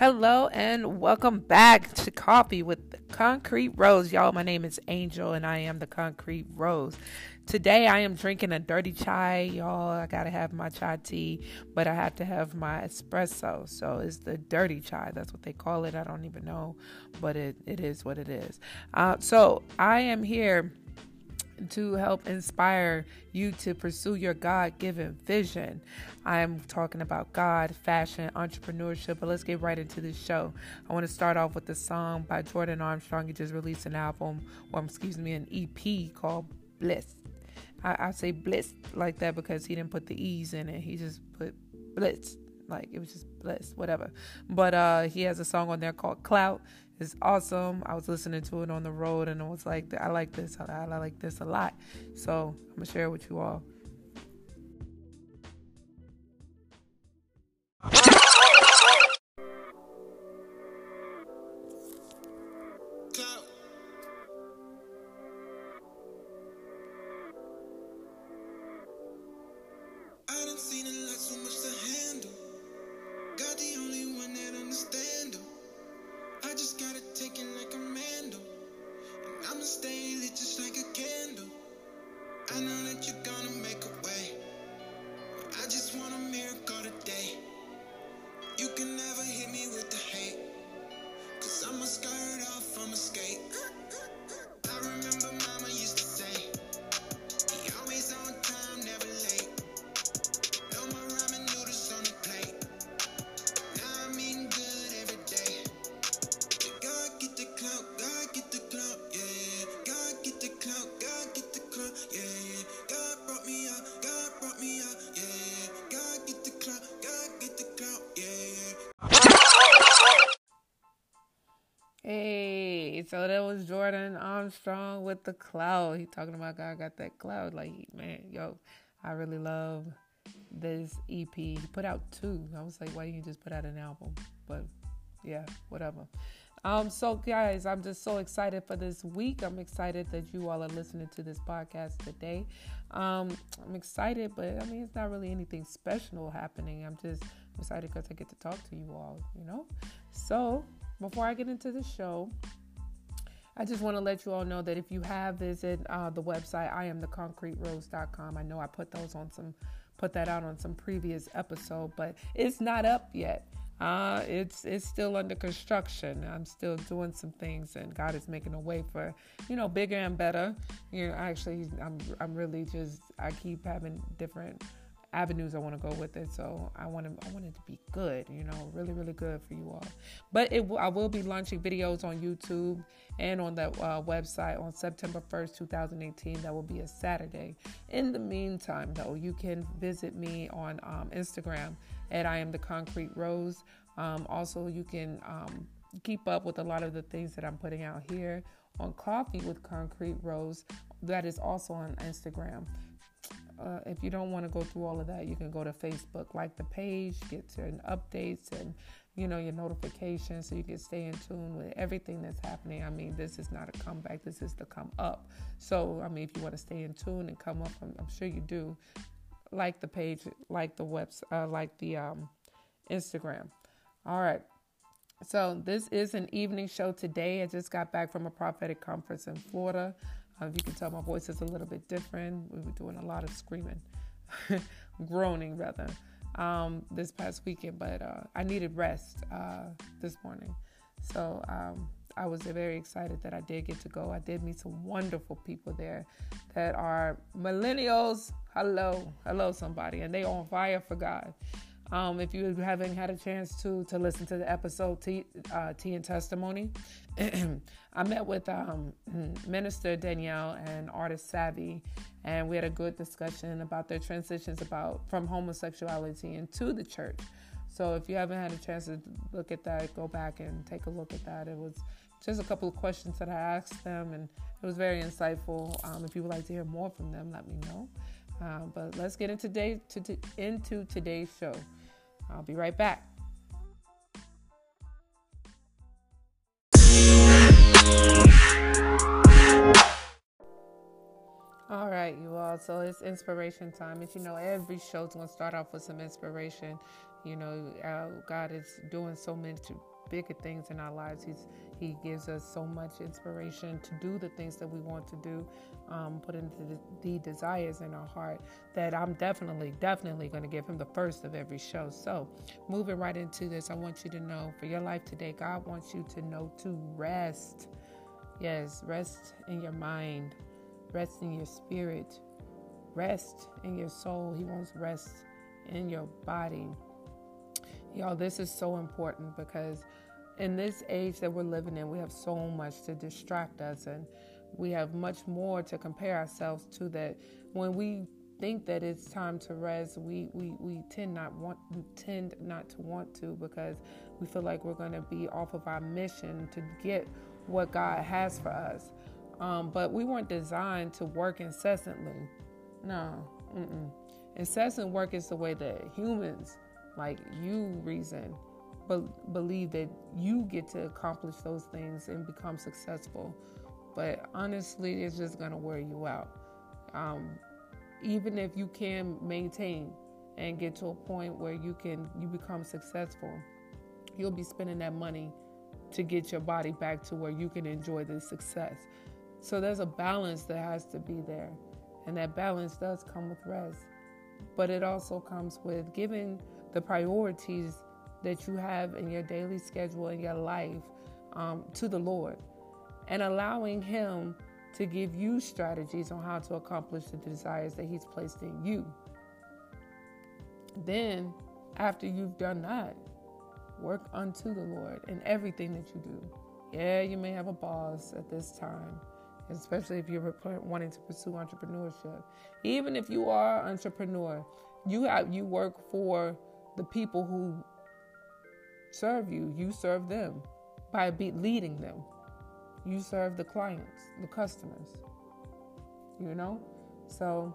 Hello and welcome back to Coffee with the Concrete Rose. Y'all, my name is Angel and I am the Concrete Rose. Today I am drinking a dirty chai. Y'all, I gotta have my chai tea, but I have to have my espresso. So it's the dirty chai. That's what they call it. I don't even know, but it, it is what it is. Uh, so I am here to help inspire you to pursue your God given vision. I'm talking about God, fashion, entrepreneurship, but let's get right into this show. I want to start off with the song by Jordan Armstrong. He just released an album, or excuse me, an EP called Bliss. I, I say bliss like that because he didn't put the E's in it. He just put blitz. Like it was just bliss, whatever. But uh he has a song on there called Clout is awesome. I was listening to it on the road and I was like, I like this. I, I like this a lot. So I'm going to share it with you all. So that was Jordan Armstrong with the clout. He talking about God got that clout. Like, man, yo, I really love this EP. He put out two. I was like, why didn't you just put out an album? But yeah, whatever. Um, so guys, I'm just so excited for this week. I'm excited that you all are listening to this podcast today. Um, I'm excited, but I mean, it's not really anything special happening. I'm just excited because I get to talk to you all, you know? So before I get into the show, I just want to let you all know that if you have visited uh, the website, I am theconcreterose.com. I know I put those on some, put that out on some previous episode, but it's not up yet. Uh, it's it's still under construction. I'm still doing some things, and God is making a way for you know bigger and better. You know, actually, I'm I'm really just I keep having different avenues I want to go with it. So I want to I want it to be good, you know, really really good for you all. But it I will be launching videos on YouTube and on the uh, website on September 1st, 2018. That will be a Saturday. In the meantime, though, you can visit me on um, Instagram at I am the Concrete Rose. Um, also, you can um, keep up with a lot of the things that I'm putting out here on Coffee with Concrete Rose. That is also on Instagram. Uh, if you don't want to go through all of that, you can go to Facebook, like the page, get certain updates and you know your notifications so you can stay in tune with everything that's happening. I mean, this is not a comeback; this is to come up. So, I mean, if you want to stay in tune and come up, I'm, I'm sure you do. Like the page, like the website, uh, like the um, Instagram. All right. So this is an evening show today. I just got back from a prophetic conference in Florida. Uh, you can tell my voice is a little bit different. We were doing a lot of screaming, groaning rather, um, this past weekend, but uh, I needed rest uh, this morning. So um, I was very excited that I did get to go. I did meet some wonderful people there that are millennials. Hello, hello, somebody, and they're on fire for God. Um, if you haven't had a chance to to listen to the episode Tea, uh, Tea and Testimony, I met with um, Minister Danielle and artist Savvy, and we had a good discussion about their transitions about from homosexuality into the church. So if you haven't had a chance to look at that, go back and take a look at that. It was just a couple of questions that I asked them, and it was very insightful. Um, if you would like to hear more from them, let me know. Uh, but let's get into, today, to, into today's show. I'll be right back. All right, you all. So it's inspiration time. As you know, every show's gonna start off with some inspiration. You know, uh, God is doing so many bigger things in our lives. He's He gives us so much inspiration to do the things that we want to do, um, put into the, the desires in our heart. That I'm definitely, definitely going to give Him the first of every show. So, moving right into this, I want you to know for your life today, God wants you to know to rest. Yes, rest in your mind, rest in your spirit, rest in your soul. He wants rest in your body. Y'all, this is so important because in this age that we're living in, we have so much to distract us and we have much more to compare ourselves to that when we think that it's time to rest, we, we, we tend not want we tend not to want to because we feel like we're gonna be off of our mission to get what God has for us. Um, but we weren't designed to work incessantly. No, mm-mm. incessant work is the way that humans like you reason. But believe that you get to accomplish those things and become successful. But honestly it's just to wear you out. Um, even if you can maintain and get to a point where you can you become successful you'll be spending that money to get your body back to where you can enjoy the success. So there's a balance that has to be there and that balance does come with rest. But it also comes with giving the priorities that you have in your daily schedule in your life um, to the Lord and allowing Him to give you strategies on how to accomplish the desires that He's placed in you. Then, after you've done that, work unto the Lord in everything that you do. Yeah, you may have a boss at this time, especially if you're wanting to pursue entrepreneurship. Even if you are an entrepreneur, you have you work for the people who serve you, you serve them by be leading them. You serve the clients, the customers. You know? So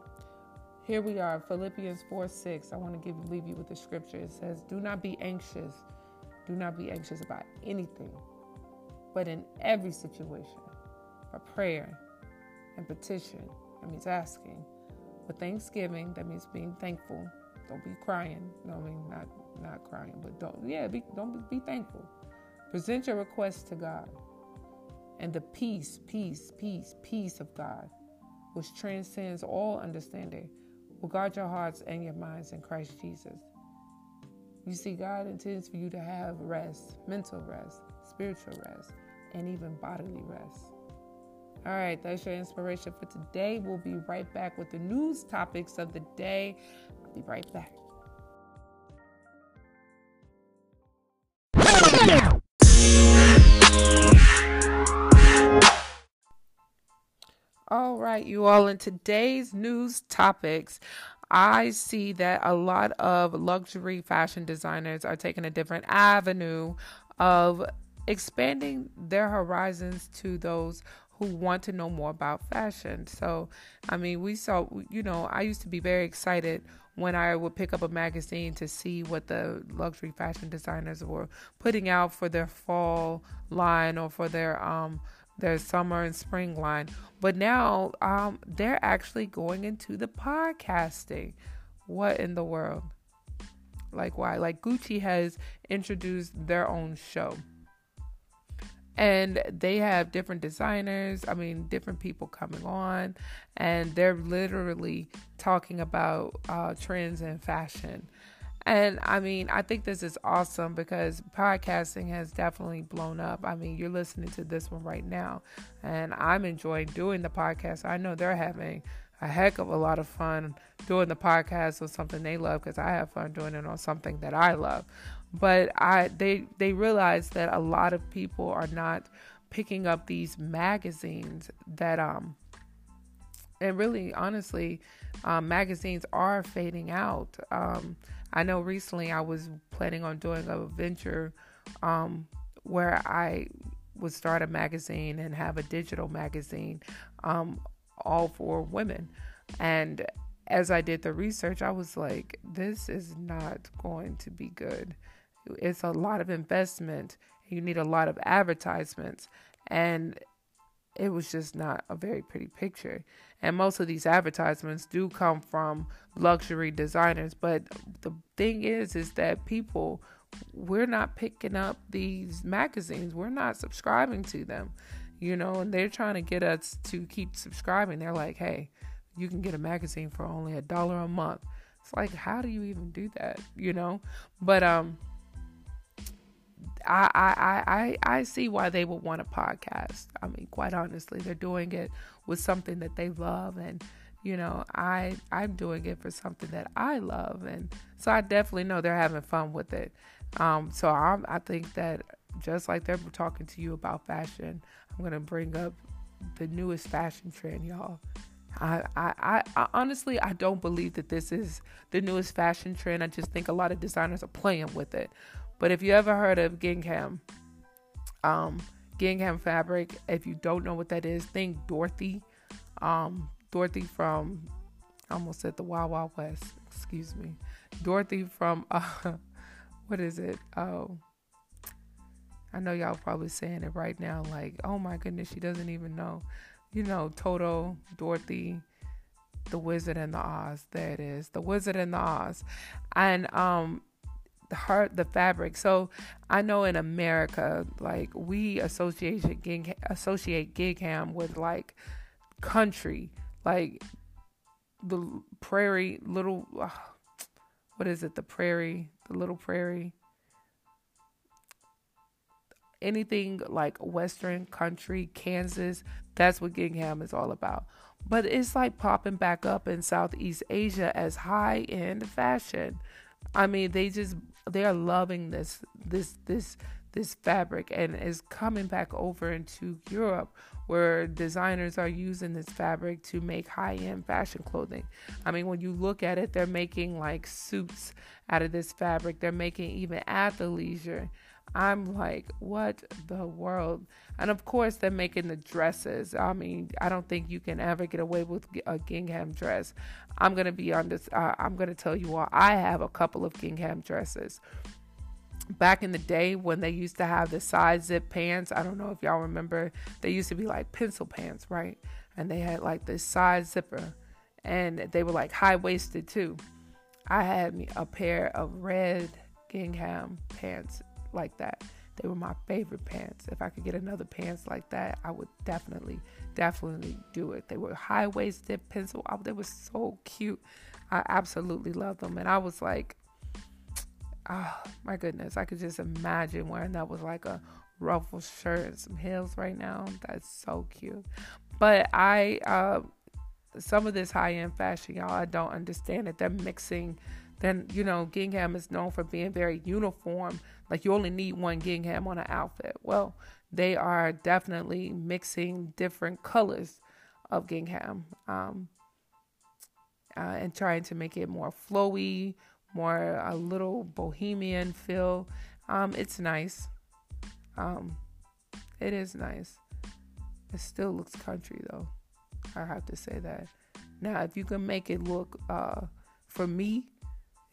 here we are, Philippians 4 6. I want to give leave you with the scripture. It says, Do not be anxious. Do not be anxious about anything, but in every situation, a prayer and petition, that means asking. With thanksgiving, that means being thankful don't be crying. No, I mean not not crying, but don't yeah, be, don't be, be thankful. Present your requests to God, and the peace, peace, peace, peace of God, which transcends all understanding, will guard your hearts and your minds in Christ Jesus. You see, God intends for you to have rest, mental rest, spiritual rest, and even bodily rest. All right, that's your inspiration for today. We'll be right back with the news topics of the day I'll be right back. All right, you all, in today's news topics, I see that a lot of luxury fashion designers are taking a different avenue of expanding their horizons to those who want to know more about fashion. So, I mean, we saw, you know, I used to be very excited when I would pick up a magazine to see what the luxury fashion designers were putting out for their fall line or for their um their summer and spring line. But now um they're actually going into the podcasting. What in the world? Like why? Like Gucci has introduced their own show and they have different designers i mean different people coming on and they're literally talking about uh, trends in fashion. And i mean i think this is awesome because podcasting has definitely blown up. I mean you're listening to this one right now and i'm enjoying doing the podcast. I know they're having a heck of a lot of fun doing the podcast on something they love because I have fun doing it on something that I love but I they they realize that a lot of people are not picking up these magazines that um and really honestly um, magazines are fading out. Um, i know recently i was planning on doing a venture um, where i would start a magazine and have a digital magazine um, all for women. And as i did the research i was like this is not going to be good it's a lot of investment. You need a lot of advertisements. And it was just not a very pretty picture. And most of these advertisements do come from luxury designers, but the thing is is that people we're not picking up these magazines. We're not subscribing to them. You know, and they're trying to get us to keep subscribing. They're like, "Hey, you can get a magazine for only a dollar a month." It's like, how do you even do that? You know? But um I, I, I, I see why they would want a podcast. I mean, quite honestly, they're doing it with something that they love, and you know, I I'm doing it for something that I love, and so I definitely know they're having fun with it. Um, so i I think that just like they're talking to you about fashion, I'm gonna bring up the newest fashion trend, y'all. I, I, I, honestly I don't believe that this is the newest fashion trend. I just think a lot of designers are playing with it. But if you ever heard of gingham, um, gingham fabric, if you don't know what that is, think Dorothy. Um, Dorothy from, I almost said the Wild Wild West. Excuse me, Dorothy from, uh, what is it? Oh, I know y'all probably saying it right now, like, oh my goodness, she doesn't even know. You know, Toto, Dorothy, the Wizard and the Oz. There it is, the Wizard and the Oz, and um, the heart the fabric. So i know in america like we associate gig associate gingham with like country like the prairie little uh, what is it? The prairie the little prairie? Anything like western country kansas that's what gingham is all about. But it's like popping back up in southeast asia as high end fashion I mean, they just they are loving this this this this fabric and is coming back over into Europe where designers are using this fabric to make high-end fashion clothing. I mean, when you look at it, they're making like suits out of this fabric. They're making even athleisure. I'm like, what the world? And of course, they're making the dresses. I mean, I don't think you can ever get away with a gingham dress. I'm gonna be on this. Uh, I'm gonna tell you all. I have a couple of gingham dresses. Back in the day when they used to have the side zip pants, I don't know if y'all remember. They used to be like pencil pants, right? And they had like this side zipper, and they were like high waisted too. I had me a pair of red gingham pants like that. They were my favorite pants. If I could get another pants like that, I would definitely, definitely do it. They were high waisted pencil. They were so cute. I absolutely love them. And I was like, oh my goodness, I could just imagine wearing that with like a ruffled shirt and some heels right now. That's so cute. But I, uh, some of this high end fashion, y'all, I don't understand it. They're mixing then you know gingham is known for being very uniform. Like you only need one gingham on an outfit. Well they are definitely mixing different colors of gingham um, uh, and trying to make it more flowy more a little bohemian feel. Um, it's nice. Um, it is nice. It still looks country though. I have to say that. Now if you can make it look uh, for me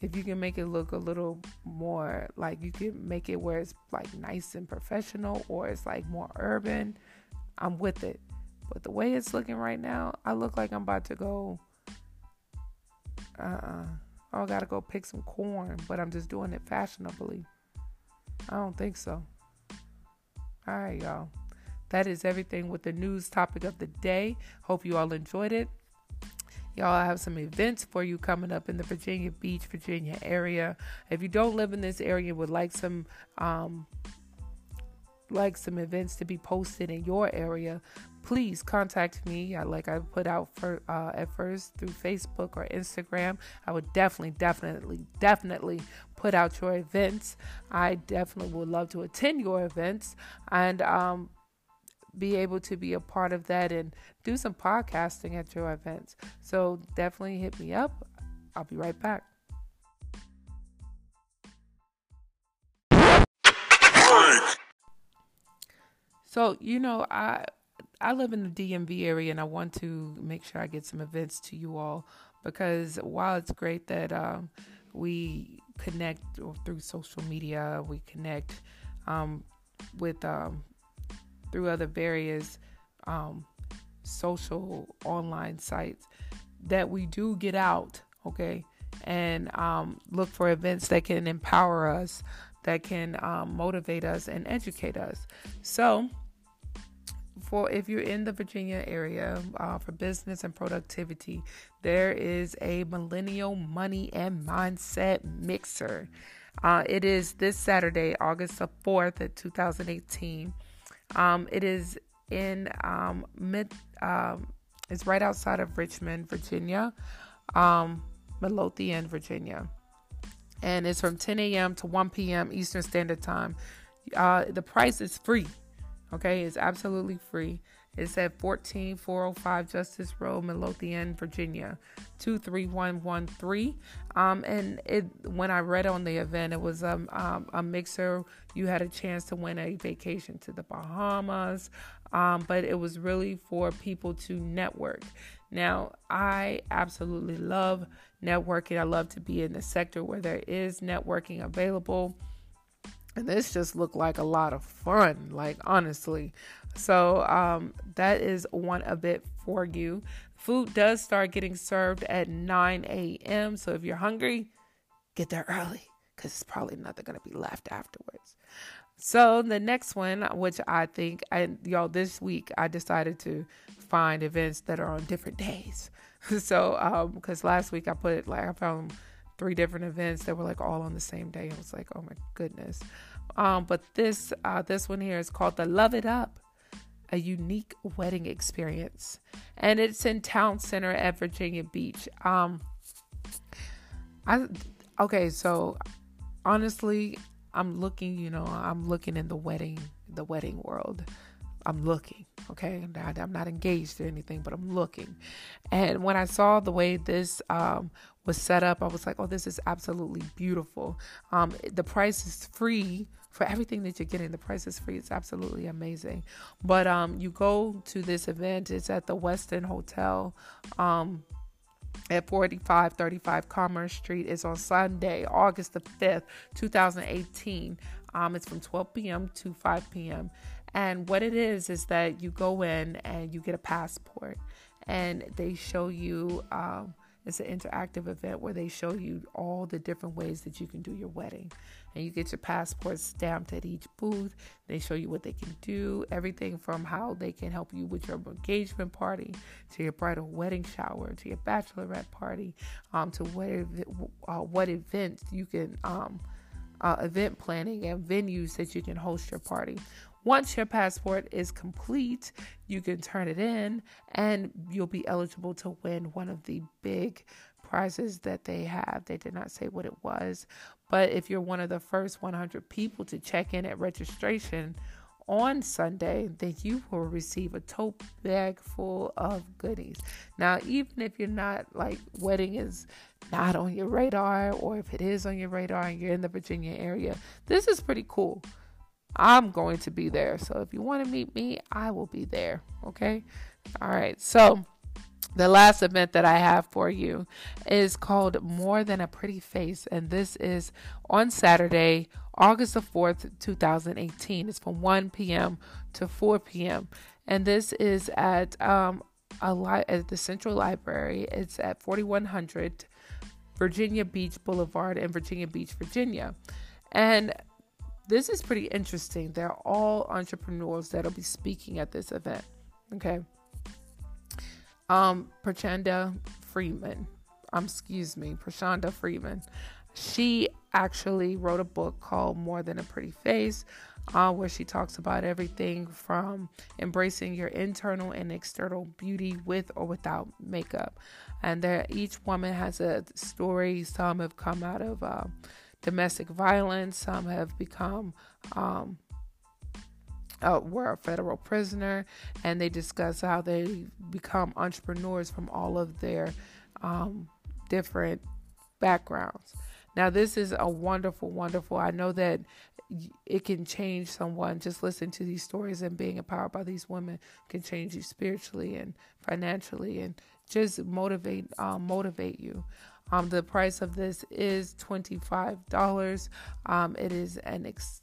if you can make it look a little more like you can make it where it's like nice and professional or it's like more urban, I'm with it. But the way it's looking right now, I look like I'm about to go. Uh uh-uh. I gotta go pick some corn, but I'm just doing it fashionably. I don't think so. All right, y'all. That is everything with the news topic of the day. Hope you all enjoyed it. Y'all I have some events for you coming up in the Virginia Beach, Virginia area. If you don't live in this area, would like some um, like some events to be posted in your area, please contact me. like I put out for uh, at first through Facebook or Instagram. I would definitely, definitely, definitely put out your events. I definitely would love to attend your events and um, be able to be a part of that and do some podcasting at your events. So definitely hit me up. I'll be right back. So, you know, I I live in the DMV area and I want to make sure I get some events to you all because while it's great that um, we connect through social media, we connect um, with um, through other various um, social online sites that we do get out, okay, and um, look for events that can empower us, that can um, motivate us and educate us. So, for if you're in the Virginia area uh, for business and productivity, there is a millennial money and mindset mixer. Uh, it is this Saturday, August the 4th, 2018. Um, it is in um, mid, um, it's right outside of Richmond, Virginia, um, Midlothian, Virginia. And it's from 10 a.m. to 1 p.m. Eastern Standard Time. Uh, the price is free. Okay, it's absolutely free. It's at 14405 Justice Road, Midlothian, Virginia, 23113. Um, and it when I read on the event, it was um, um, a mixer. You had a chance to win a vacation to the Bahamas, um, but it was really for people to network. Now, I absolutely love networking. I love to be in the sector where there is networking available. And this just looked like a lot of fun, like honestly. So um, that is one of it for you. Food does start getting served at 9 a.m. So if you're hungry, get there early because it's probably nothing going to be left afterwards. So the next one, which I think, and y'all this week I decided to find events that are on different days. so um, because last week I put like I found three different events that were like all on the same day. I was like, oh my goodness. Um, but this uh, this one here is called the Love It Up, a unique wedding experience, and it's in Town Center at Virginia Beach. Um, I okay, so honestly, I'm looking. You know, I'm looking in the wedding the wedding world. I'm looking, okay? I'm not engaged or anything, but I'm looking. And when I saw the way this um, was set up, I was like, oh, this is absolutely beautiful. Um, the price is free for everything that you're getting. The price is free. It's absolutely amazing. But um, you go to this event, it's at the Westin Hotel. Um, at 4535 Commerce Street is on Sunday, August the 5th, 2018. Um, it's from 12 p.m. to 5 p.m. And what it is is that you go in and you get a passport, and they show you. Um, it's an interactive event where they show you all the different ways that you can do your wedding. And you get your passport stamped at each booth. They show you what they can do, everything from how they can help you with your engagement party, to your bridal wedding shower, to your bachelorette party, um, to what, uh, what events you can, um, uh, event planning and venues that you can host your party. Once your passport is complete, you can turn it in and you'll be eligible to win one of the big prizes that they have. They did not say what it was, but if you're one of the first 100 people to check in at registration on Sunday, then you will receive a tote bag full of goodies. Now, even if you're not like wedding is not on your radar, or if it is on your radar and you're in the Virginia area, this is pretty cool. I'm going to be there. So if you want to meet me, I will be there. Okay. All right. So the last event that I have for you is called More Than a Pretty Face. And this is on Saturday, August the 4th, 2018. It's from 1 p.m. to 4 p.m. And this is at, um, a li- at the Central Library. It's at 4100 Virginia Beach Boulevard in Virginia Beach, Virginia. And this is pretty interesting. They're all entrepreneurs that'll be speaking at this event. Okay. Um, Prachanda Freeman. Um, excuse me, Prashanda Freeman. She actually wrote a book called More Than a Pretty Face, uh, where she talks about everything from embracing your internal and external beauty with or without makeup. And there, each woman has a story. Some have come out of uh, domestic violence. Some have become um, uh, were a federal prisoner, and they discuss how they become entrepreneurs from all of their um, different backgrounds. Now, this is a wonderful, wonderful. I know that it can change someone. Just listen to these stories and being empowered by these women can change you spiritually and financially, and just motivate, um, motivate you. Um, the price of this is $25. Um, it is an ex-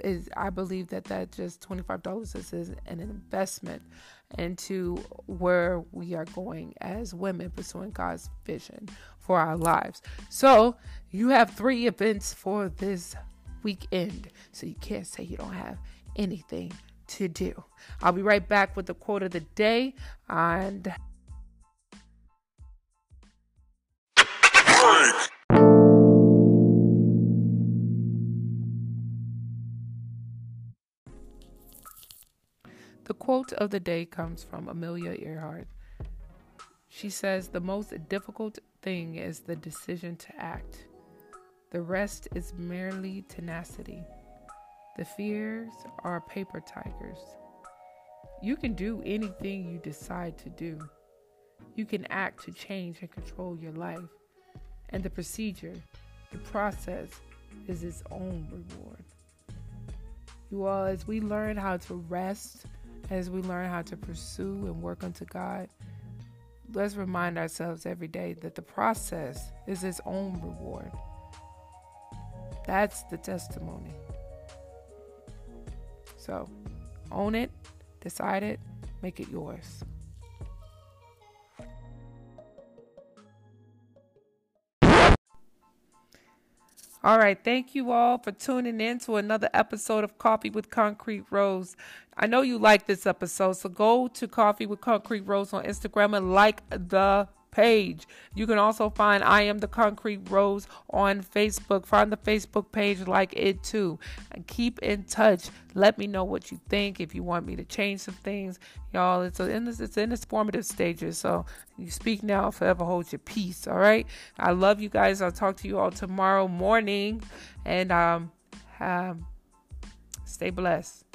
is I believe that that just twenty five dollars is an investment into where we are going as women pursuing God's vision for our lives. So you have three events for this weekend, so you can't say you don't have anything to do. I'll be right back with the quote of the day and. Quote of the day comes from Amelia Earhart. She says, The most difficult thing is the decision to act. The rest is merely tenacity. The fears are paper tigers. You can do anything you decide to do. You can act to change and control your life. And the procedure, the process, is its own reward. You all, as we learn how to rest as we learn how to pursue and work unto God, let's remind ourselves every day that the process is its own reward. That's the testimony. So own it, decide it, make it yours. All right. Thank you all for tuning in to another episode of Coffee with Concrete Rose. I know you like this episode, so go to Coffee with Concrete Rose on Instagram and like the page. You can also find I Am the Concrete Rose on Facebook. Find the Facebook page like it too. And keep in touch. Let me know what you think. If you want me to change some things, y'all, it's in this it's in its formative stages. So you speak now, forever hold your peace. All right. I love you guys. I'll talk to you all tomorrow morning. And um, um stay blessed.